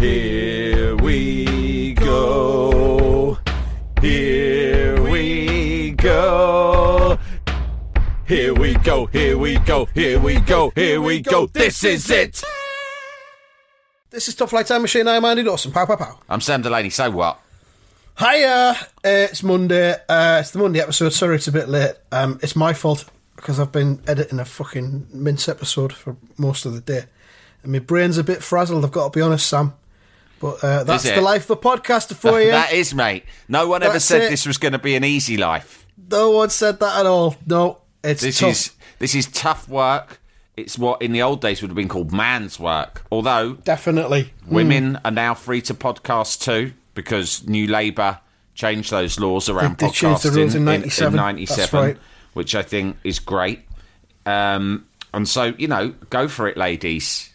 Here we go. Here we go. Here we go. Here we go. Here we go. Here we go. This is it. This is Top Flight Time Machine. I'm Andy Dawson. Pow, pow, pow. I'm Sam Delaney. So what? Hiya. Uh, it's Monday. Uh, it's the Monday episode. Sorry it's a bit late. Um, it's my fault because I've been editing a fucking mince episode for most of the day. And my brain's a bit frazzled, I've got to be honest, Sam. But uh, that's the life of a podcaster for you. That is, mate. No one ever That's said it. this was going to be an easy life. no one said that at all. No, it's This tough. is this is tough work. It's what in the old days would have been called man's work. Although Definitely. women are now free to podcast too because New Labour changed those laws around They change podcasting the rules in 97. That's 97, right. which I think is great. Um, and so you know, go for it, ladies.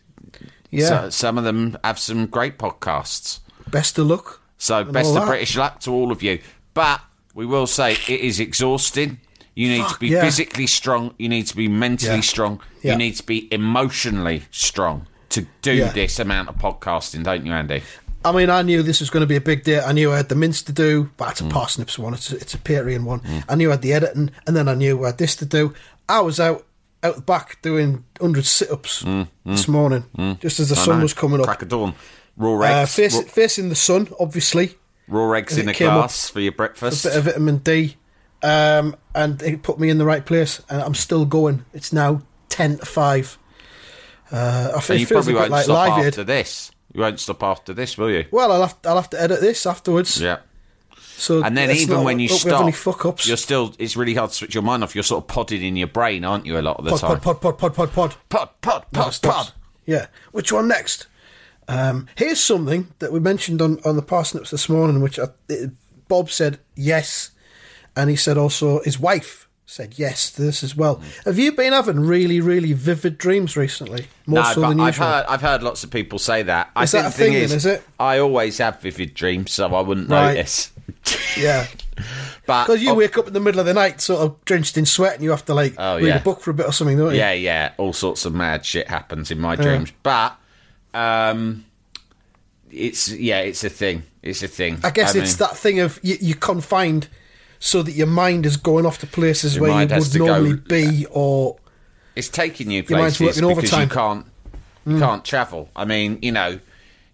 Yeah. So, some of them have some great podcasts. Best of luck. So best of. British luck to all of you. But we will say it is exhausting. You need to be yeah. physically strong. You need to be mentally Yeah. strong. Yeah. You need to be emotionally strong to do this amount of podcasting, don't you, Andy? I mean, I knew this was going to be a big day. I knew I had the Mince to do, but Mm. it's a parsnips one. It's a, it's a Patreon one. I knew I had the editing, and then I knew I had this to do. I was out out the back doing 100 sit-ups this morning, just as the Mm. Sun know. was coming up. Crack of dawn. Raw Uh, eggs. face, raw, facing the sun, obviously. raw eggs in a glass for your breakfast. A bit of vitamin D, um, and it put me in the right place. And I'm still going. It's now 10 to 5. Uh, I feel and you probably won't like stop Live after this. You won't stop after this, will you? Well, I'll have, I'll have to edit this afterwards. Yeah. So And then even when you hope we have stop, you're still. It's really hard to switch your mind off. You're sort of podded in your brain, aren't you? A lot of the pod, time. pod, pod, pod, pod, pod, pod. pod, pod, Never pod. Yeah. Which one next? Um, here's something that we mentioned on, on the parsnips this morning, which I, it, Bob said yes, and he said also his wife said yes to this as well. Have you been having really, really vivid dreams recently? More no, so than I've usual. heard I've heard lots of people say that. I Is think that a the thing thing then, is, is it? I always have vivid dreams, so I wouldn't Right. notice. Yeah. But Because you wake up in the middle of the night, sort of drenched in sweat, and you have to like Oh, read yeah. a book for a bit or something, don't you? yeah, yeah, all sorts of mad shit happens in my dreams. But um, it's yeah, it's a thing. It's a thing. I guess it's mean, that thing of you, you're confined so that your mind is going off to places where you would to go- normally be, or It's taking you Your mind's places working because you overtime. can't you can't travel. I mean, you know,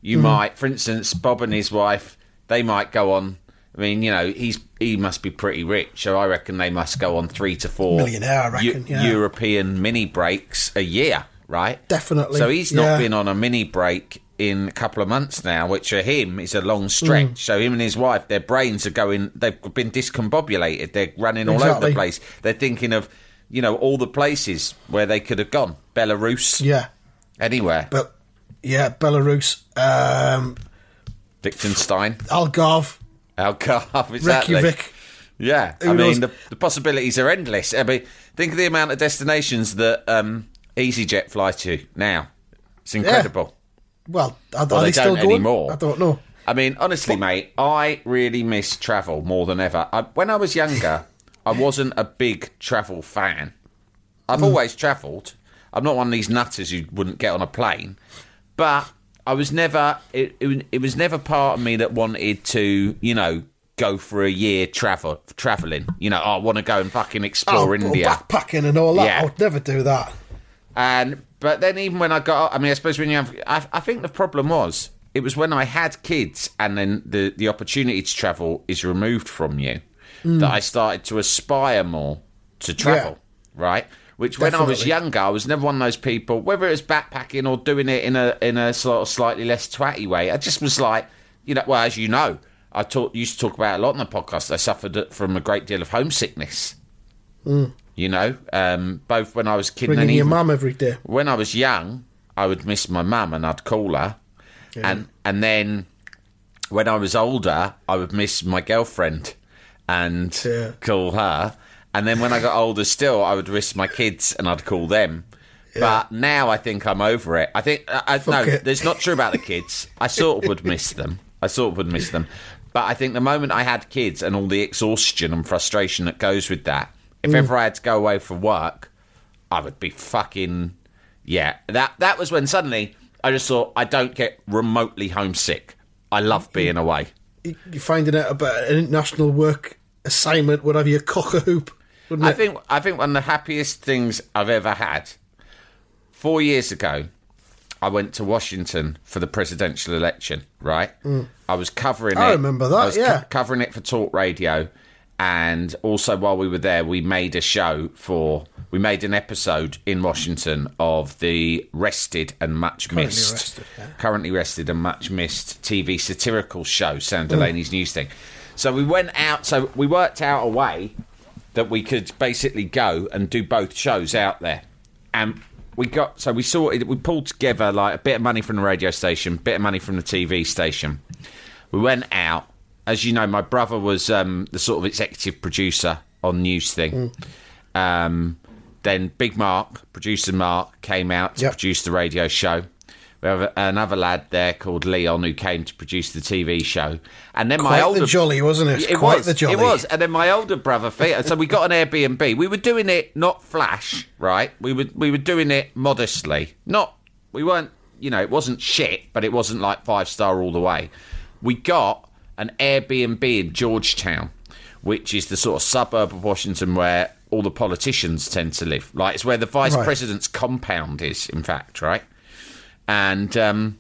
you Mm-hmm. might, for instance, Bob and his wife, they might go on. I mean, you know, he's he must be pretty rich, so I reckon they must go on three to four Millionaire, I reckon, yeah. European mini breaks a year, right? Definitely, So he's yeah. not been on a mini break in a couple of months now, which for him is a long stretch. Mm. So him and his wife, their brains are going. They've been discombobulated. They're running all over the place. They're thinking of, you know, all the places where they could have gone. Belarus, yeah, anywhere. but yeah, Belarus, um, Liechtenstein, Algarve, Algarve, exactly. Reykjavik. Yeah, I Who mean the, the possibilities are endless. I mean, think of the amount of destinations that um, EasyJet fly to now. It's incredible. Well, are, Well, are they they still don't going? anymore. I don't know. I mean, honestly, mate, I really miss travel more than ever. I, when I was younger, I wasn't a big travel fan. I've always travelled. I'm not one of these nutters who wouldn't get on a plane, but I was never. It, it, it was never part of me that wanted to, you know, go for a year travel traveling. You know, oh, I want to go and fucking explore Oh, India. backpacking and all that. Yeah. I would never do that. And but then even when I got, I mean, I suppose when you have, I, I think the problem was it was when I had kids and then the the opportunity to travel is removed from you that hmm. I started to aspire more to travel, right? Which when I was younger, I was never one of those people. Whether it was backpacking or doing it in a in a sort of slightly less twatty way, I just was like, you know, well, as you know, I talk, used to talk about it a lot on the podcast. I suffered from a great deal of homesickness. You know, um, both when I was kid and Ringing your mum every day. when I was young, I would miss my mum and I'd call her, and and then when I was older, I would miss my girlfriend and Yeah. call her, and then when I got older, still I would miss my kids and I'd call them. But now I think I'm over it. I think I, I no, it. it's not true about the kids. I sort of would miss them. I sort of would miss them. But I think the moment I had kids and all the exhaustion and frustration that goes with that, if mm. ever I had to go away for work, I would be fucking yeah. That that was when suddenly I just thought I don't get remotely homesick. I love being away. You- You're finding out about an international work assignment would have you cock a hoop, wouldn't I it? think I think one of the happiest things I've ever had. Four years ago, I went to Washington for the presidential election. Right, I was covering Mm. I it. remember that, I was yeah. covering it for Talk Radio, and also while we were there, we made a show for. We made an episode in Washington of the rested and much missed, Rested, yeah. currently rested and much missed TV satirical show, Sam Mm. Delaney's news thing. So we went out. So we worked out a way that we could basically go and do both shows out there. And we got so we sorted we pulled together like a bit of money from the radio station, bit of money from the TV station. We went out. As you know, my brother was um, the sort of executive producer on News Thing. Um, then Big Mark, producer Mark, came out to Yep. produce the radio show. We have another lad there called Leon who came to produce the TV show, and then my older the jolly, wasn't it? it Quite was. the jolly. It was. And then my older brother, Theo, so we got an Airbnb. We were doing it not flash, right? We were we were doing it modestly. Not we weren't. You know, it wasn't shit, but it wasn't like five star all the way. We got an Airbnb in Georgetown, which is the sort of suburb of Washington where all the politicians tend to live. Like it's where the vice Right. president's compound is, in fact, right? And um,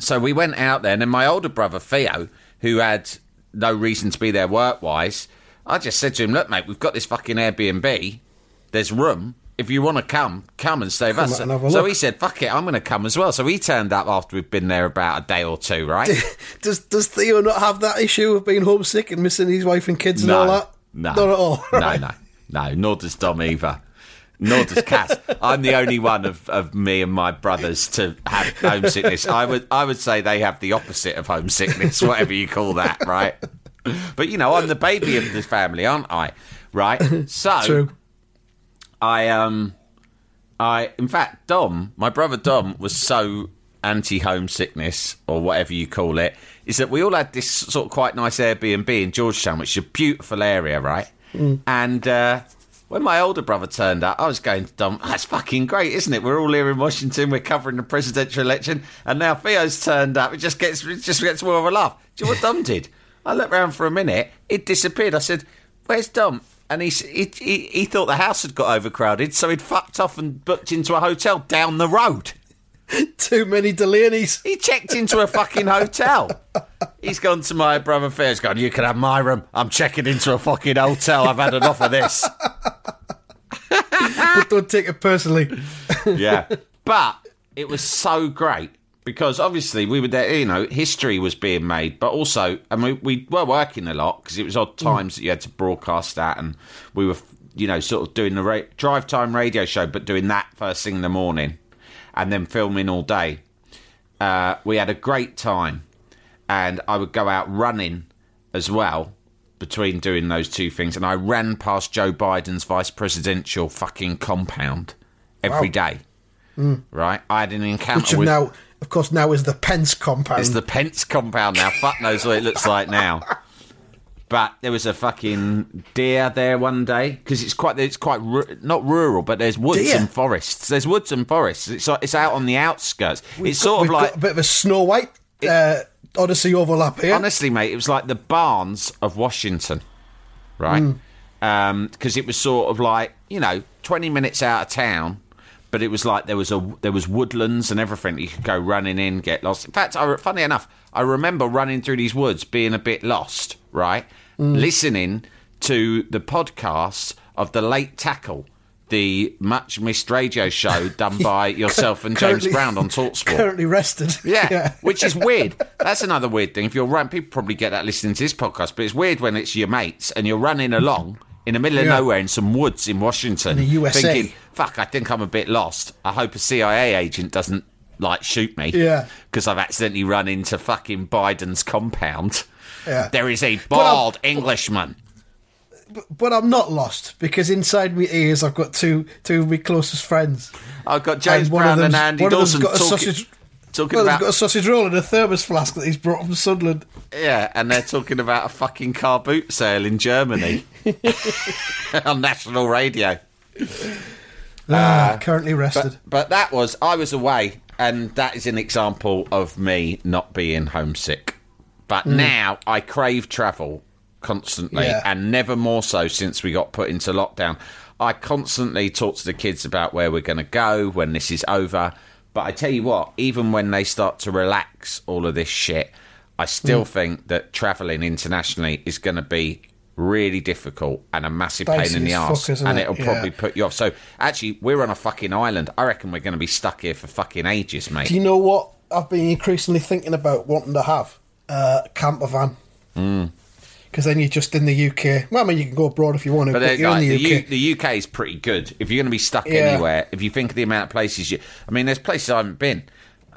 so we went out there, and then my older brother Theo, who had no reason to be there work wise, I just said to him, "Look, mate, we've got this fucking Airbnb. There's room. If you want to come, come and stay with us." and So he said, "Fuck it, I'm going to come as well." So he turned up after we'd been there about a day or two, right? Does Does Theo not have that issue of being homesick and missing his wife and kids and all that? No, not at all. No, no, no. Nor does Dom either. Nor does Cass. I'm the only one of, of me and my brothers to have homesickness. I would I would say they have the opposite of homesickness, whatever you call that, right? But you know, I'm the baby of the family, aren't I? Right. So True. I um I in fact Dom, my brother Dom was so anti homesickness or whatever you call it, is that we all had this sort of quite nice Airbnb in Georgetown, which is a beautiful area, right? And uh when my older brother turned up, I was going to Dom, that's fucking great, isn't it? We're all here in Washington, we're covering the presidential election, and now Theo's turned up. It just gets it just gets more of a laugh. Do you know what Dom did? I looked round for a minute, it disappeared. I said, Where's Dom? And he, he, he thought the house had got overcrowded, so he'd fucked off and booked into a hotel down the road. Too many Delaney's. He checked into a fucking hotel. He's gone to my brother Fair's gone, you can have my room. I'm checking into a fucking hotel. I've had enough of this. but don't take it personally. Yeah. But it was so great because obviously we were there, you know, history was being made, but also, and we, we were working a lot because it was odd mm. times that you had to broadcast that and we were, you know, sort of doing the ra- drive time radio show, but doing that first thing in the morning and then filming all day. Uh, we had a great time and I would go out running as well between doing those two things. And I ran past Joe Biden's vice presidential fucking compound every Wow. day. Right? I had an encounter Which of with now, of course, now is the Pence compound. it's the Pence compound now. Fuck knows what it looks like now. But there was a fucking deer there one day because it's quite it's quite ru- not rural, but there's woods Deer? and forests. There's woods and forests. It's it's out on the outskirts. We've it's got- sort of like a bit of a Snow White uh, Odyssey overlap here. honestly, mate, it was like the barns of Washington, right? Because it was sort of like you know, twenty minutes out of town, but it was like there was a there was woodlands and everything. You could go running in, get lost. In fact, I, funny enough, I remember running through these woods, being a bit lost, right? Mm. Listening to the podcast of the Late Tackle. The much missed radio show done by yourself and James Brown on Talksport. Currently rested. Yeah, which is weird. That's another weird thing. If you're running, people probably get that listening to this podcast, but it's weird when it's your mates and you're running along in the middle of Yeah. nowhere in some woods in Washington, In the USA. thinking, "Fuck, I think I'm a bit lost. I hope a CIA agent doesn't like shoot me, Yeah. because I've accidentally run into fucking Biden's compound. Yeah. There is a I'm- bald Englishman." But I'm not lost because inside my ears I've got two two of my closest friends. I've got James And one of Brown and Andy one of them's Dawson got a talking, sausage- talking Well, about they've got a sausage roll and a thermos flask that he's brought from Sunderland. Yeah, and they're talking about a fucking car boot sale in Germany on national radio. Ah, currently rested. But, but that was, I was away, and that is an example of me not being homesick. But mm. now I crave travel constantly, Yeah. and never more so since we got put into lockdown. I constantly talk to the kids about where we're going to go when this is over. But I tell you what, even when they start to relax all of this shit, I still mm. think that travelling internationally is going to be really difficult and a massive pain in the as arse, fuck, and it? it'll Yeah. probably put you off. So actually, we're on a fucking island. I reckon we're going to be stuck here for fucking ages, mate. Do you know what I've been increasingly thinking about wanting to have? Uh, camper van. Hmm. Because then you're just in the UK. Well, I mean, you can go abroad if you want to, But but, you're like, in the the, UK. U, the UK is pretty good. If you're going to be stuck Yeah. anywhere, if you think of the amount of places you, I mean, there's places I haven't been.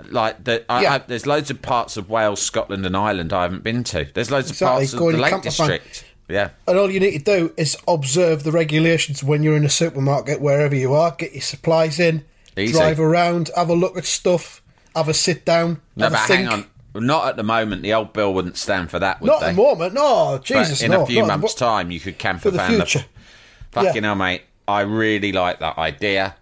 Like the, I, Yeah. I, there's loads of parts of Wales, Scotland, and Ireland I haven't been to. There's loads Exactly, of parts of go in the Lake camper van. District. Yeah, And all you need to do is observe the regulations when you're in a supermarket, wherever you are. Get your supplies in, Easy. drive around, have a look at stuff, have a sit down, no, but think. hang on. Not at the moment. The old bill wouldn't stand for that, would Not they? at the moment, no. Jesus, but in no. a few not at the months' time, you could camper For the van future. Fucking Yeah. hell, mate. I really like that idea.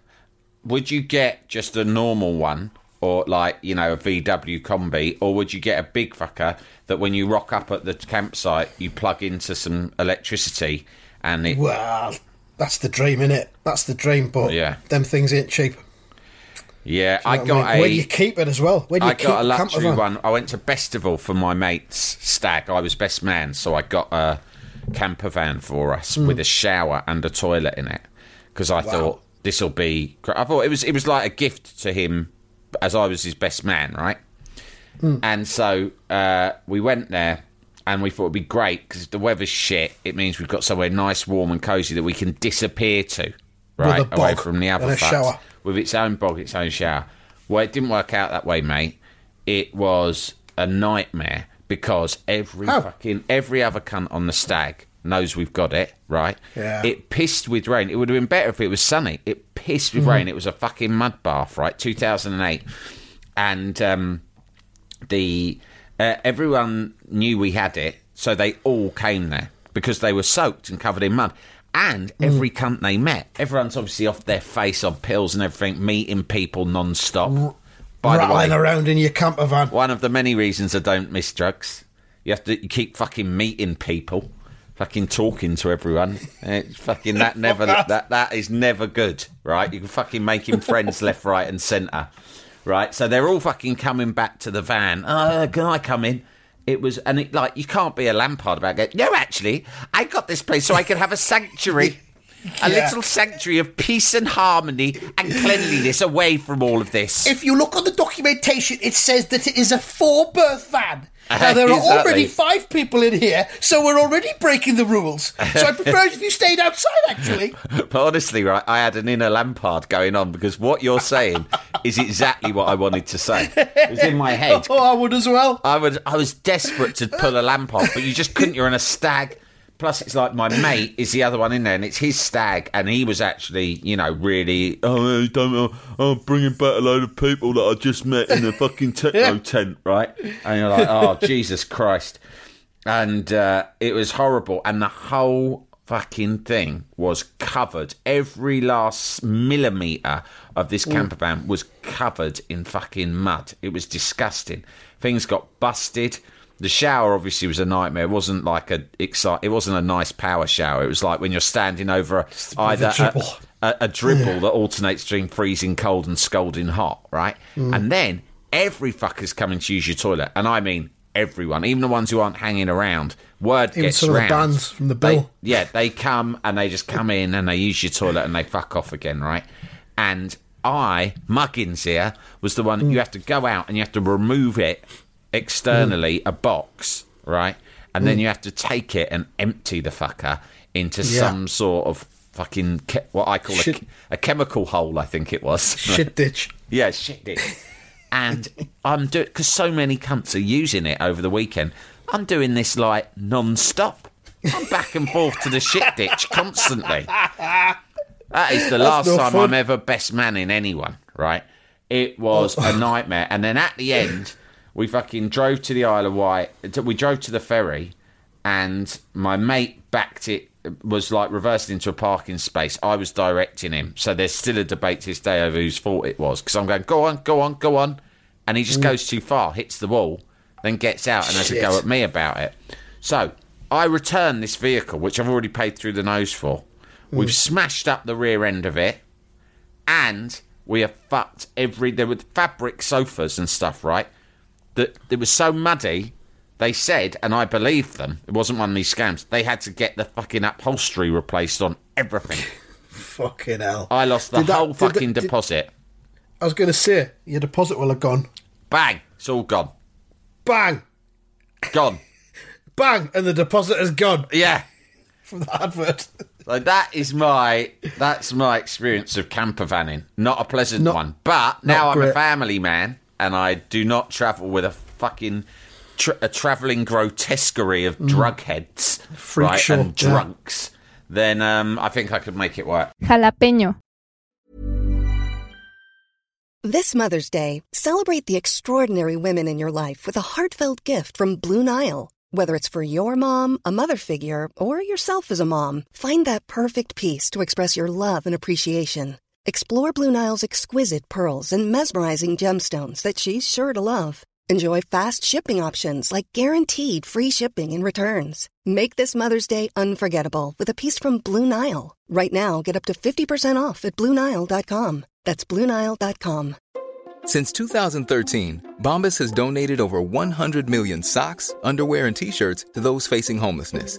Would you get just a normal one, or like you know a VW combi, or would you get a big fucker that when you rock up at the campsite, you plug into some electricity and it Well, that's the dream, innit? That's the dream, but Yeah. them things ain't cheap. Yeah, I got I mean? Where do you keep it as well? Where do you I keep got a luxury van? one. I went to Bestival for my mate's stag. I was best man, so I got a camper van for us Hmm. with a shower and a toilet in it because I thought this will be. I thought it was it was like a gift to him as I was his best man, right? Hmm. And so uh, we went there. And we thought it'd be great because the weather's shit. It means we've got somewhere nice, warm, and cosy that we can disappear to, right away from the other a shower. With its own bog, its own shower. Well, it didn't work out that way, mate. It was a nightmare because every How? fucking every other cunt on the stag knows we've got it right. Yeah. It pissed with rain. It would have been better if it was sunny. It pissed with rain. It was a fucking mud bath, right? Two thousand and eight, and um, the uh, everyone knew we had it, so they all came there because they were soaked and covered in mud. And every cunt they met, everyone's obviously off their face on pills and everything, meeting people non-stop. By the way, around in your camper van. one of the many reasons I don't miss drugs. You have to you keep fucking meeting people, fucking talking to everyone. It's fucking that never that. that is never good, right? You can fucking making friends left, right, and centre, right? So they're all fucking coming back to the van. Uh, can I come in? It was, and it like you can't be a Lampard about it. No, actually, I got this place so I could have a sanctuary. A Yeah. little sanctuary of peace and harmony and cleanliness away from all of this. If you look on the documentation, it says that it is a four berth van. Now, there are already five people in here, so we're already breaking the rules. So I prefer if you stayed outside, actually. But honestly, right, I had an inner Lampard going on because what you're saying is exactly what I wanted to say. It was in my head. Oh, I would as well. I was I was desperate to pull a lamp off, but you just couldn't. You're in a stag. Plus, it's like my mate is the other one in there, and it's his stag, and he was actually, you know, really. Oh, I don't know. I'm bringing back a load of people that I just met in a fucking techno tent, right? And you're like, oh Jesus Christ! And uh, it was horrible, and the whole fucking thing was covered. Every last millimeter of this camper van was covered in fucking mud. It was disgusting. Things got busted. The shower obviously was a nightmare. It wasn't like a excite. It wasn't a nice power shower. It was like when you're standing over a, either a, dribble. a, a dribble that alternates between freezing cold and scalding hot, right? Mm. And then every fucker's coming to use your toilet, and I mean everyone, even the ones who aren't hanging around. Word Even gets some of the bands from the They- yeah, they come and they just come in and they use your toilet and they fuck off again, right? And I, Muggins here, was the one you have to go out and you have to remove it externally, mm. a box, right? and then mm. you have to take it and empty the fucker into Yeah. some sort of fucking che- what I call a, a chemical hole. I think it was. Shit ditch. Yeah, shit it. And I'm doing because so many cunts are using it over the weekend. I'm doing this like non-stop. I'm back and forth to the shit ditch constantly. That is the last no time fun. I'm ever best man in anyone, right? It was a oh. nightmare. And then at the end, we fucking drove to the Isle of Wight. We drove to the ferry, and my mate backed it. Was like reversed into a parking space. I was directing him, so there's still a debate to this day over whose fault it was. Because I'm going, go on, go on, go on, and he just mm. goes too far, hits the wall, then gets out and has a go at me about it. So I return this vehicle, which I've already paid through the nose for. We've mm. smashed up the rear end of it, and we have fucked every. There were fabric sofas and stuff, right? That it was so muddy. They said, and I believed them. It wasn't one of these scams. They had to get the fucking upholstery replaced on everything. Fucking hell. I lost the Did whole that- fucking deposit. I was going to say, your deposit will have gone. Bang! It's all gone. Bang! Gone. Bang! And the deposit is gone Yeah. from the advert. So that is my that's my experience of camper vanning. Not a pleasant Not- one, but now I'm a family man and I do not travel with a fucking tra- a travelling grotesquerie of drug heads, Mm. Freak right, show, and yeah. drunks. Then um, I think I could make it work. Jalapeño. This Mother's Day, celebrate the extraordinary women in your life with a heartfelt gift from Blue Nile. Whether it's for your mom, a mother figure, or yourself as a mom, find that perfect piece to express your love and appreciation. Explore Blue Nile's exquisite pearls and mesmerizing gemstones that she's sure to love. Enjoy fast shipping options like guaranteed free shipping and returns. Make this Mother's Day unforgettable with a piece from Blue Nile. Right now, get up to 50% off at BlueNile.com. That's BlueNile.com. Since 2013, Bombas has donated over 100 million socks, underwear, and t shirts to those facing homelessness.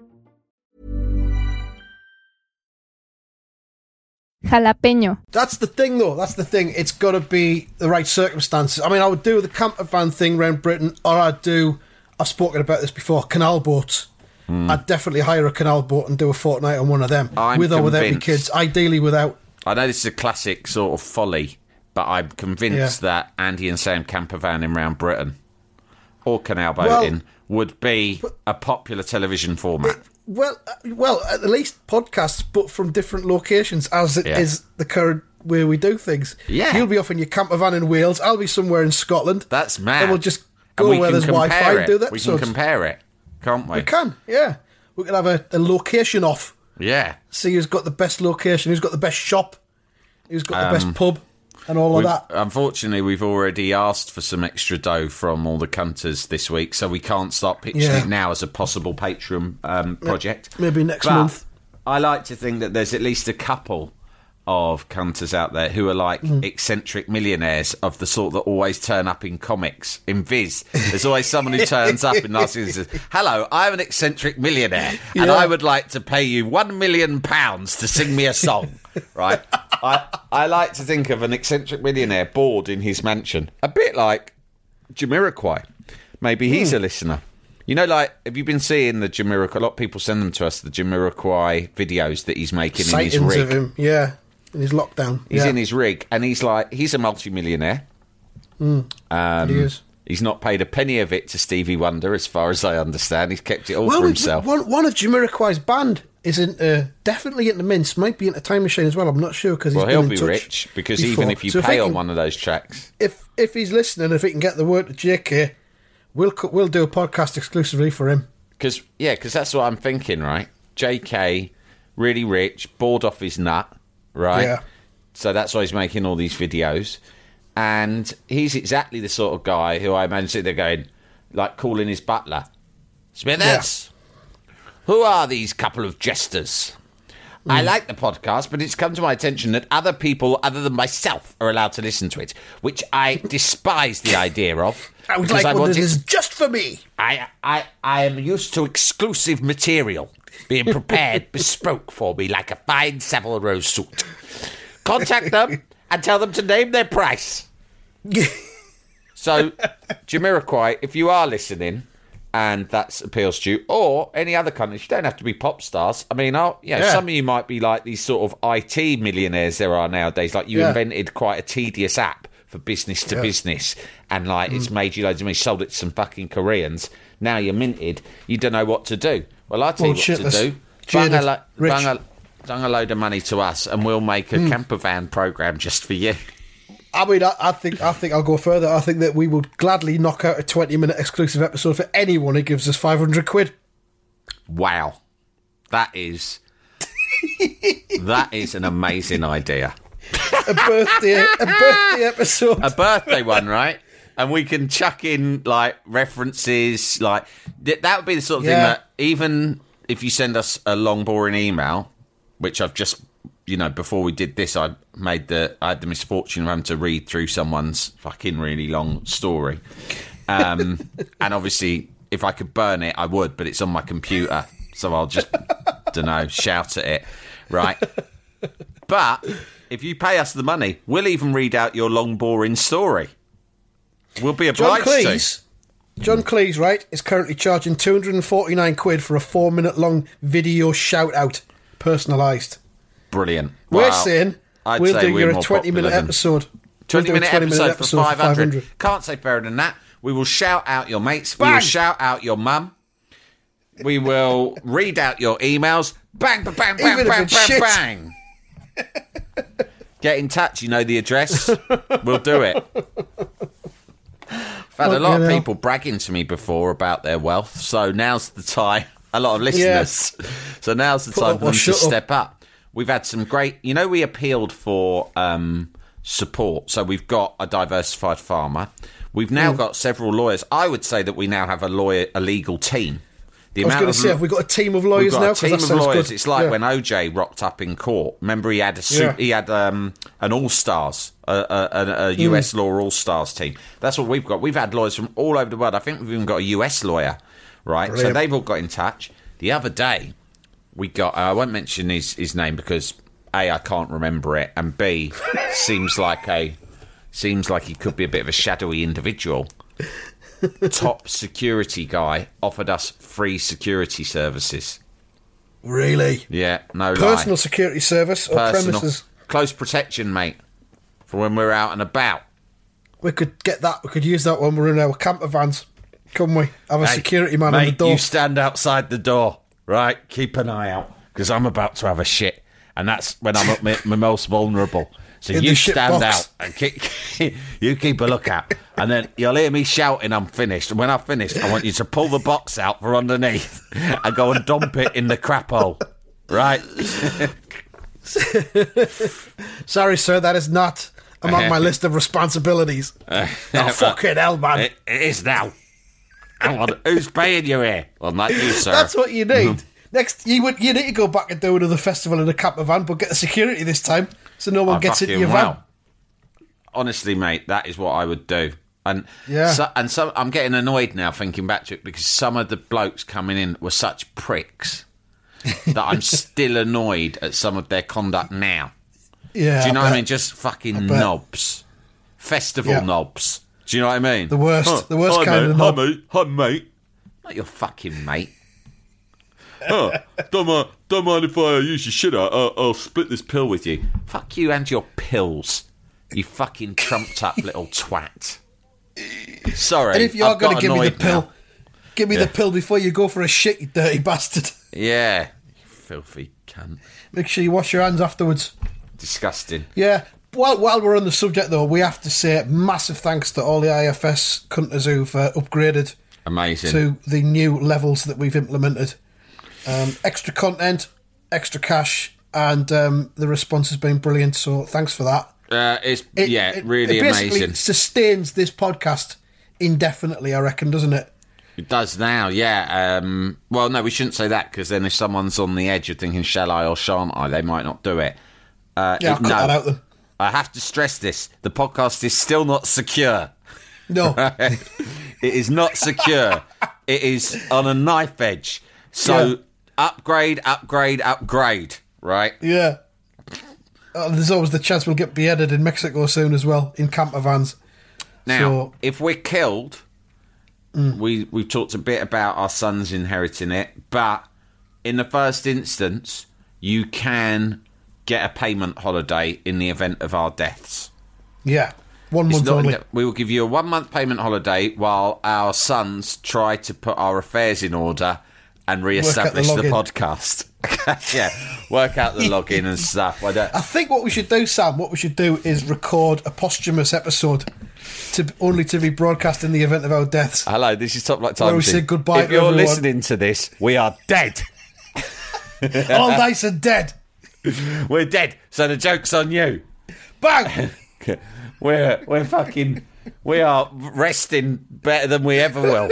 Jalapeño. That's the thing, though. That's the thing. It's got to be the right circumstances. I mean, I would do the camper van thing around Britain, or I'd do. I've spoken about this before. Canal boats. Hmm. I'd definitely hire a canal boat and do a fortnight on one of them, I'm with or without my convinced. kids. Ideally, without. I know this is a classic sort of folly, but I'm convinced Yeah. that Andy and Sam camper vanning around Britain or canal Well- boating would be a popular television format. Well, uh, well, at least podcasts, but from different locations, as it is Yeah. the current way we do things. Yeah. you'll be off in your camper van in Wales. I'll be somewhere in Scotland. That's mad. And we'll just And go we where there's Wi-Fi and do that. We can compare it, can't we? We can, yeah. We can have a, a location off. Yeah. See who's got the best location, who's got the best shop, who's got the best pub, and all of that. Unfortunately, we've already asked for some extra dough from all the cunters this week, so we can't start pitching Yeah. it now as a possible Patreon um, project. maybe next But month. I like to think that there's at least a couple of cunters out there who are like Mm. eccentric millionaires of the sort that always turn up in comics. In Viz, there's always someone who turns up in last and says, Hello, I'm an eccentric millionaire, and Yeah. I would like to pay you one million pounds to sing me a song. right? I, I like to think of an eccentric millionaire bored in his mansion. A bit like Jamiroquai. Maybe he's a Hmm. listener. You know, like, have you been seeing the Jamiroquai? A lot of people send them to us, the Jamiroquai videos that he's making in his rig. of him, yeah, in his lockdown. He's yeah. in his rig, and he's like, he's a multimillionaire. Um, he is. He's not paid a penny of it to Stevie Wonder, as far as I understand. He's kept it all Well, for himself. one one of Jamiroquai's band is definitely in, uh, definitely into Mince. Might be in a Time Machine as well. I'm not sure because well, he'll been be in rich because before. even if you So pay he on one of those tracks, if if he's listening, if he can get the word to JK, we'll we'll do a podcast exclusively for him. Because yeah, because that's what I'm thinking, right? J.K. really rich, bored off his nut, right? Yeah. So that's why he's making all these videos, and he's exactly the sort of guy who I imagine sitting there going, like calling his butler, Smithers. Who are these couple of jesters? I hmm. like the podcast, but it's come to my attention that other people other than myself are allowed to listen to it, which I despise the idea of. I would like one want that it- is just for me. I, I, I am used to exclusive material being prepared bespoke for me like a fine Savile Row suit. Contact them and tell them to name their price. So, Jamiroquai, if you are listening and that appeals to you, or any other countries, you don't have to be pop stars. I mean, I'll, you know, Yeah. some of you might be like these sort of IT millionaires there are nowadays. Like you Yeah. invented quite a tedious app for business to business, and like it's mm. made you loads of money. Sold it to some fucking Koreans. Now you're minted. You don't know what to do. Well, I'll tell Well, you shit, what to do. Bung a, lo- bung, a, bung a load of money to us, and we'll make a hmm. camper van program just for you. I mean, I, I think I think I'll go further. I think that we would gladly knock out a twenty-minute exclusive episode for anyone who gives us five hundred quid. Wow. That is that is an amazing idea. A birthday, a birthday episode. A birthday one, right? And we can chuck in like references, like th- that would be the sort of thing that even if you send us a long, boring email, which I've just, you know, before we did this, I made the, I had the misfortune of having to read through someone's fucking really long story, um, and obviously, if I could burn it, I would, but it's on my computer, so I'll just, don't know, shout at it, right? But if you pay us the money, we'll even read out your long, boring story. We'll be John obliged to. Cleese, John Cleese, right, is currently charging two hundred and forty-nine quid for a four-minute-long video shout-out, personalised. Brilliant. We're Wow. saying I'd we'll do your twenty-minute popular than- episode. We'll 20 do a minute 20-minute episode, for 500. 500. Can't say fairer than that. We will shout out your mates. We will shout out your mum. We will read out your emails. Bang, bang, bang, bang, Even bang, bang, bang. Get in touch. You know the address. We'll do it. I've had a lot of people bragging to me before about their wealth, so now's the time. A lot of listeners. So now's the Put time for or them to up. step up. We've had some great, you know, we appealed for um, support. So we've got a diversified farmer. We've now got several lawyers. I would say that we now have a lawyer, a legal team. The I was going to say, have we got a team of lawyers now? a team of lawyers. good. It's like Yeah. when OJ rocked up in court. Remember, he had a suit, Yeah. he had um, an All Stars, a, a, a. US law All Stars team. That's what we've got. We've had lawyers from all over the world. I think we've even got a US lawyer, right? So they've all got in touch. The other day, we got. Uh, I won't mention his his name because a I can't remember it, and b seems like a seems like he could be a bit of a shadowy individual. Top security guy offered us free security services. Really? Yeah, no Personal lie. security service or Personal. premises? Close protection, mate, for when we're out and about. We could get that. We could use that when we're in our camper vans. Couldn't we? Have a Hey, security man mate, on the door. You stand outside the door, right? Keep an eye out because I'm about to have a shit, and that's when I'm at my, my most vulnerable. So In you stand box. out and keep, you keep a lookout, and then you'll hear me shouting. I'm finished, and when I've finished, I want you to pull the box out from underneath and go and dump it in the crap hole, right? Sorry, sir, that is not among my list of responsibilities. oh, fucking hell, man. It, it is now. Hang on, who's paying you here? Well, not you, sir. That's what you need. Mm. Next, you would you need to go back and do another festival in a camper van, but get the security this time, so no one I gets into fucking your van. will. Honestly, mate, that is what I would do. And Yeah. so, and so I'm getting annoyed now thinking back to it because some of the blokes coming in were such pricks that I'm still annoyed at some of their conduct now. Yeah, Do you know what I mean? Just fucking knobs, festival Yeah. knobs. Do you know what I mean? The worst- the worst hi, kind mate. of Hi, knob. mate. Hi, mate. Not your fucking mate. Oh, don't mind, don't mind if I use your shit out. I'll, I'll split this pill with you. Fuck you and your pills. You fucking trumped up little twat. Sorry. And if you are going to give me the pill, now. give me Yeah. the pill before you go for a shit, you dirty bastard. Yeah. You filthy cunt. Make sure you wash your hands afterwards. Disgusting. Yeah. While while we're on the subject, though, we have to say massive thanks to all the IFS cunters who've uh, upgraded Amazing. to the new levels that we've implemented. Um, extra content, extra cash, and um, the response has been brilliant. So thanks for that. uh, it's, It- yeah, it- really it basically amazing. Sustains this podcast indefinitely, I reckon, doesn't it? It does now, yeah. Um, well, no, we shouldn't say that because then if someone's on the edge of thinking, shall I or shan't I, they might not do it. Uh, Yeah, it- cut no. that out. I have to stress this the podcast is still not secure. No. It is not secure. it is on a knife edge. So Yeah. Upgrade, upgrade, upgrade, right? yeah. Uh, there's always the chance we'll get beheaded in Mexico soon as well, in camper vans. Now, So- if we're killed, we we've talked a bit about our sons inheriting it, but in the first instance, you can get a payment holiday in the event of our deaths. Yeah. One It's month only. we will give you a one month payment holiday while our sons try to put our affairs in order and re-establish the, login. podcast. yeah, work out the login and stuff. I don't, I think what we should do, Sam, what we should do is record a posthumous episode to only to be broadcast in the event of our deaths. Hello, this is Top Flight Time. Where we say goodbye If you're everyone. listening to this, we are dead. All nice and dead. We're dead. So the joke's on you. Bang! We're we're fucking we are resting better than we ever will.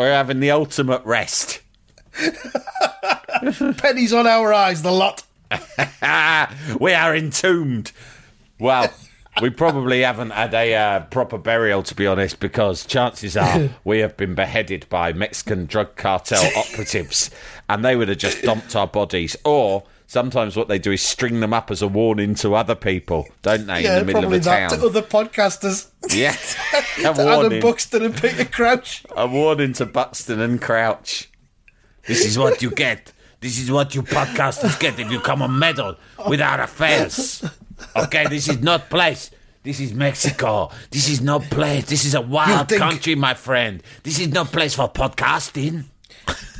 We're having the ultimate rest. Pennies on our eyes, the lot. We are entombed. Well, we probably haven't had a uh, proper burial, to be honest, because chances are we have been beheaded by Mexican drug cartel operatives, and they would have just dumped our bodies. Or sometimes what they do is string them up as a warning to other people, don't they, Yeah, in the middle probably of a that town? to other podcasters. Yeah, a to Adam. Buxton and Peter Crouch. A warning to Buxton and Crouch. This is what you get. This is what you podcasters get if you come on meddle with our affairs. Okay, this is not place. This is Mexico. This is no place. This is a wild think- country, my friend. This is no place for podcasting.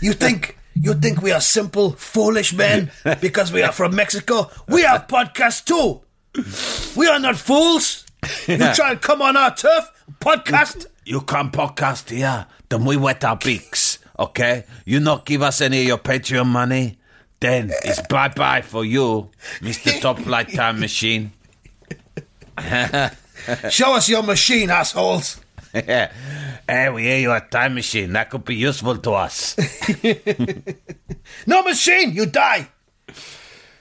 You think you think we are simple, foolish men because we are from Mexico? We have podcasts too. We are not fools. You try and come on our turf, podcast. You can't podcast here, then we wet our beaks. Okay, you not give us any of your Patreon money, then it's bye bye for you, Mister Top Flight Time Machine. Show us your machine, assholes. Yeah. Hey, we hear you a time machine. That could be useful to us. No machine, you die.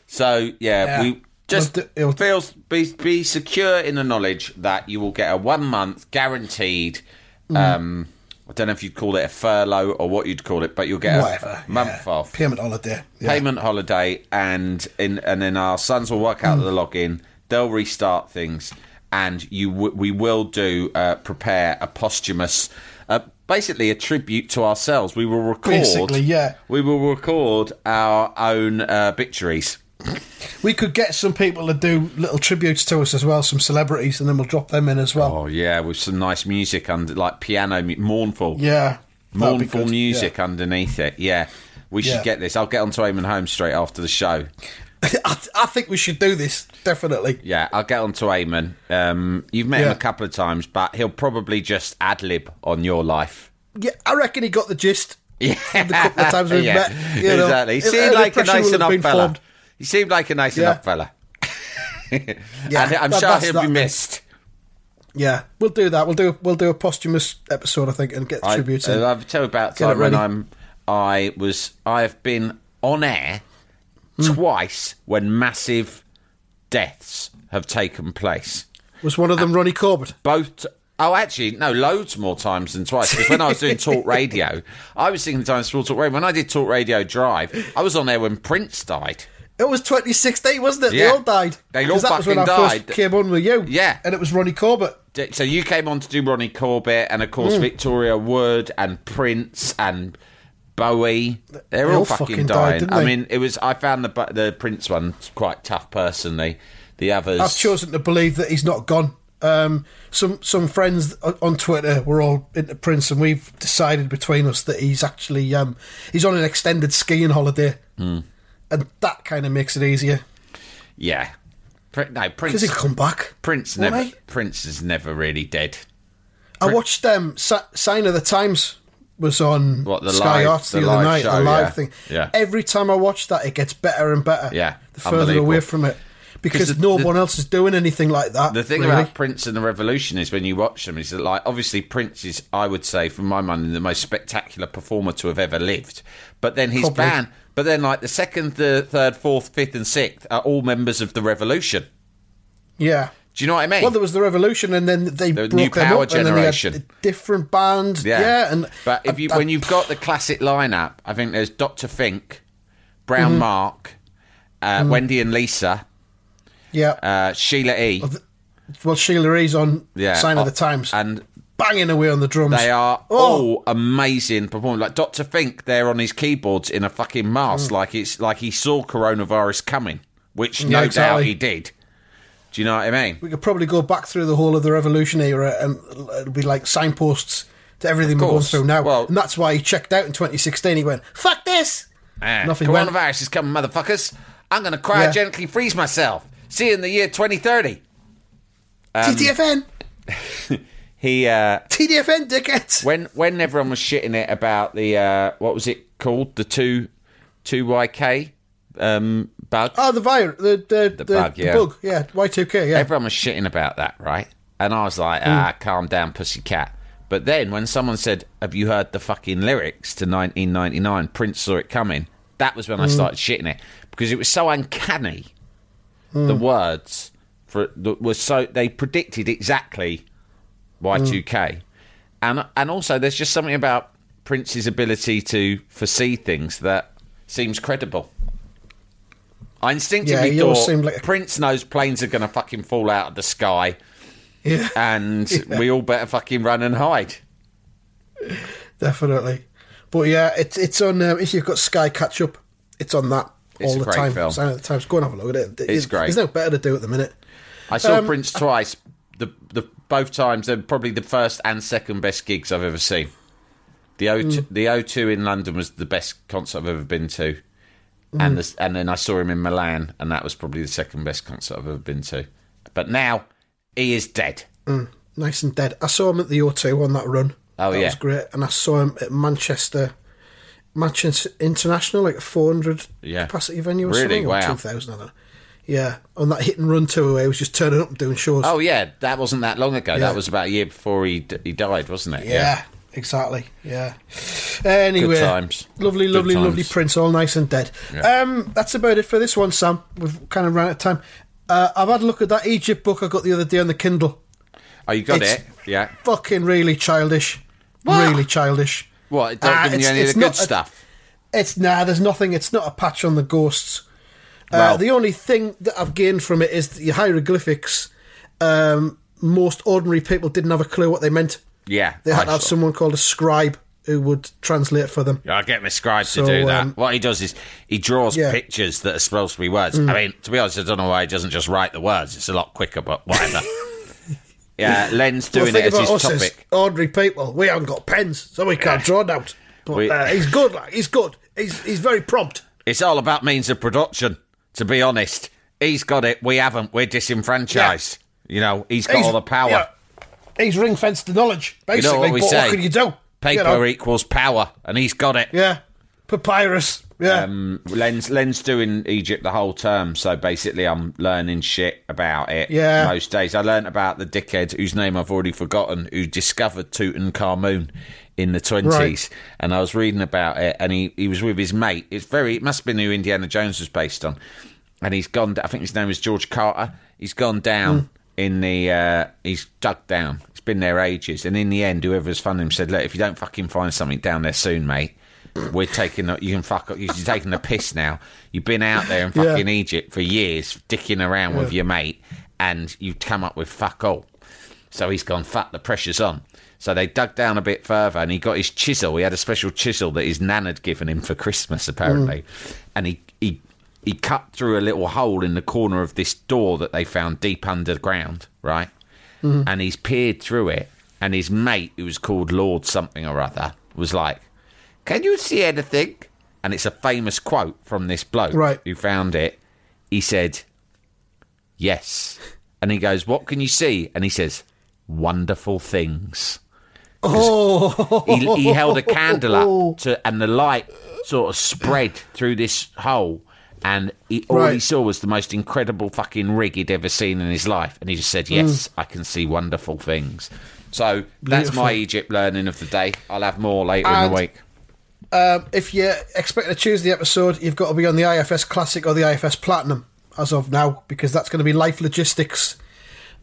So yeah, Yeah. we just it'll- feels be be secure in the knowledge that you will get a one month guaranteed. Mm. Um, I don't know if you'd call it a furlough or what you'd call it, but you'll get Whatever. a month yeah. off. Payment holiday. Yeah. payment holiday, and in and then our sons will work out Hmm. the login. They'll restart things, and you w- we will do uh, prepare a posthumous, uh, basically a tribute to ourselves. We will record. Basically, yeah. We will record our own uh, obituaries. We could get some people to do little tributes to us as well, some celebrities, and then we'll drop them in as well. Oh yeah, with some nice music under, like piano, mournful, Yeah. mournful music underneath it. Yeah, we should Yeah. get this. I'll get onto Eamonn Holmes straight after the show. Yeah. I, I think we should do this, definitely. Yeah, I'll get on to Eamonn. Um, you've met him a couple of times, but he'll probably just ad lib on your life. Yeah, I reckon he got the gist. Yeah, the couple of times we've yeah, met, you know, exactly. He seemed like a nice enough fella. formed. He seemed like a nice Yeah. enough fella. Yeah, and I'm that- sure he'll be then. missed. Yeah, we'll do that. We'll do we'll do a posthumous episode, I think, and get the I, tributes in. uh, I've tell you about time when. I'm. I was. I have been on air Hmm. twice when massive deaths have taken place. Was one of them Ronnie Corbett? both. Oh, actually, no, loads more times than twice. Because when I was doing talk radio, I was thinking times for talk radio. When I did talk radio drive, I was on there when Prince died. It was 2016, wasn't it? They Yeah. all died. They all that was when I fucking first died. came on with you. Yeah. and it was Ronnie Corbett. So you came on to do Ronnie Corbett, and of course Hmm. Victoria Wood and Prince and Bowie. They're They all, all fucking, fucking died, dying. didn't I mean, it was. I found the the Prince one quite tough personally. The others, I've chosen to believe that he's not gone. Um, some some friends on Twitter were all into Prince, and we've decided between us that he's actually um, he's on an extended skiing holiday, Hmm. and that kind of makes it easier yeah. No, because Prince. he'll come back. Prince never. he? Prince is never really dead. I watched um, Sign of the Times was on What, the Sky live- Arts the, the other night, show, a live yeah. thing. Yeah. Every time I watch that, it gets better and better. Yeah, the further away from it. because the- no the- one else is doing anything like that. The thing really. about Prince and the Revolution is when you watch them is that like obviously Prince is I would say from my mind the most spectacular performer to have ever lived. But then his Probably. band but then like the second, the third, fourth, fifth and sixth are all members of the Revolution. yeah. Do you know what I mean? Well, there was the revolution, and then they The broke new them power up, and then they had generation. a different band. Yeah, and but if you I- I- when you've got the classic lineup, I think there's Doctor Fink, Brown Mm-hmm. Mark, uh, Wendy and Lisa, yeah, uh, Sheila E. well, Sheila E's on yeah, Sign of the Times, and banging away on the drums. They are Oh. all amazing performers. Like Doctor Fink, there on his keyboards in a fucking Mm. mask, like it's like he saw coronavirus coming, which Yeah, no doubt he did. Do you know what I mean? We could probably go back through the whole of the revolution era, and it'll be like signposts to everything we're going through now. Well- and that's why he checked out in 2016. He went, "Fuck this." Ah, Nothing went. coronavirus is coming, motherfuckers. I'm going to cryogenically freeze myself. See you in the year 2030. Um, TTFN, He uh, TDFN, dickheads. when when everyone was shitting it about the uh, what was it called the two two YK um, bug. Oh, the virus, the the, the, bug, the yeah. bug, yeah, Y2K, yeah. Everyone was shitting about that, right? And I was like, ah, calm down, pussycat. But then when someone said, have you heard the fucking lyrics to 1999? Prince saw it coming. That was when I started shitting it because it was so uncanny. Hmm. The words for that was so they predicted exactly Y2K, Hmm. and and also there's just something about Prince's ability to foresee things that seems credible. I instinctively Yeah, thought like Prince knows planes are going to fucking fall out of the sky, yeah, and we all better fucking run and hide. definitely. But yeah, it's it's on. Um, if you've got Sky Catch Up, it's on that It's all the time. film. Sign of the Times. Go and have a look at it. It's great. There's no better to do at the minute. I saw Um, Prince twice. The the both times they're probably the first and second best gigs I've ever seen. The O2, Mm. the O2 in London was the best concert I've ever been to, Mm. and the, and then I saw him in Milan, and that was probably the second best concert I've ever been to. But now he is dead. Nice and dead. I saw him at the O2 on that run. Oh, that yeah. was great. And I saw him at Manchester, Manchester International, like a 400 Yeah. capacity venue or Really? something. Or Wow. 2,000, I don't know. Yeah, on that hit and run tour where he was just turning up and doing shows. Oh yeah, that wasn't that long ago. Yeah. That was about a year before he d- he died, wasn't it? yeah, exactly. Yeah. Anyway, Good times. lovely, lovely, lovely Prince, all nice and dead. Um, that's about it for this one, Sam. We've kind of run out of time. Uh, I've had a look at that Egypt book I got the other day on the Kindle. Oh, you got It's- it. Yeah. Fucking really childish. What? Really childish. What? It don't Ah, give you it's- any of the good a- stuff. It's nah. There's nothing. It's not a patch on the ghosts. Uh, Well- the only thing that I've gained from it is the hieroglyphics. Um, most ordinary people didn't have a clue what they meant. Yeah. They had I to have saw- someone called a scribe who would translate for them. I get my scribe So, to do that. um, what he does is he draws Yeah. Mm. pictures that are supposed to be words. I mean, to be honest, I don't know why he doesn't just write the words. It's a lot quicker, but whatever. yeah, Len's doing it as his topic. as ordinary people. We haven't got pens, so we can't draw out. But We- uh, he's good. Like he's good. He's he's very prompt. It's all about means of production, to be honest. He's got it. We haven't. We're disenfranchised. You know, he's got He's- all the power. yeah, he's ring fenced the knowledge, You basically. know what we but say? what can you do? Paper You know? equals power, and he's got it. Yeah, papyrus. Yeah. Um, Len's Len's doing Egypt the whole term, so basically I'm learning shit about it. Yeah. most days I learnt about the dickhead whose name I've already forgotten, who discovered Tutankhamun in the twenties, Right. and I was reading about it, and he, he was with his mate. It's very it must have been who Indiana Jones was based on, and he's gone. I think his name is George Carter. He's gone down Hmm. in the. Uh, he's dug down. Been there ages, and in the end, whoever's funding him said, "Look, if you don't fucking find something down there soon, mate." We're taking the, you can fuck you're taking the piss now. You've been out there in Yeah. fucking Egypt for years, dicking around with your mate, and you've come up with fuck all. So he's gone, fuck, the pressure's on. So they dug down a bit further and he got his chisel. He had a special chisel that his nan had given him for Christmas, apparently. Mm. And he, he, he cut through a little hole in the corner of this door that they found deep underground, right? Mm-hmm. And he's peered through it. And his mate, who was called Lord something or other, was like, Can you see anything? And it's a famous quote from this bloke Right. who found it. He said, Yes. And he goes, What can you see? And he says, Wonderful things. oh, He, he held a candle up to, and the light sort of spread through this hole. And he, all he saw was the most incredible fucking rig he'd ever seen in his life. And he just said, Yes, I can see wonderful things. So that's my Egypt learning of the day. I'll have more later in the week. Um, if you expect a Tuesday episode, you've got to be on the IFS Classic or the IFS Platinum as of now, because that's going to be Life Logistics,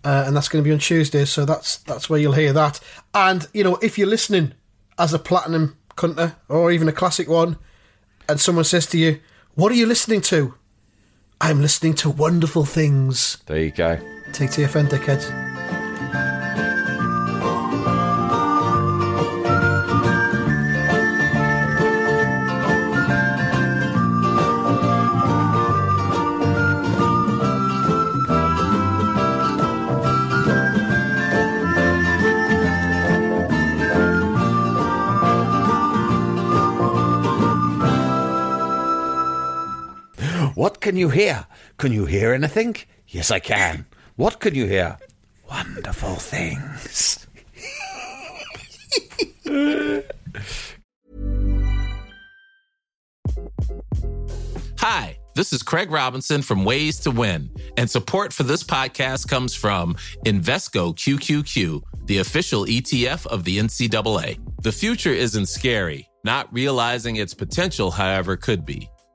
uh, and that's going to be on Tuesday. So that's that's where you'll hear that. And you know, if you're listening as a Platinum cunter or even a Classic one, and someone says to you, "What are you listening to?" I'm listening to Wonderful Things. There you go. TTFN dickheads. Can you hear? Can you hear anything? Yes, I can. What can you hear? Wonderful things. Hi, this is Craig Robinson from Ways to Win, and support for this podcast comes from Invesco QQQ, the official ETF of the NCAA. The future isn't scary, not realizing its potential, however, could be.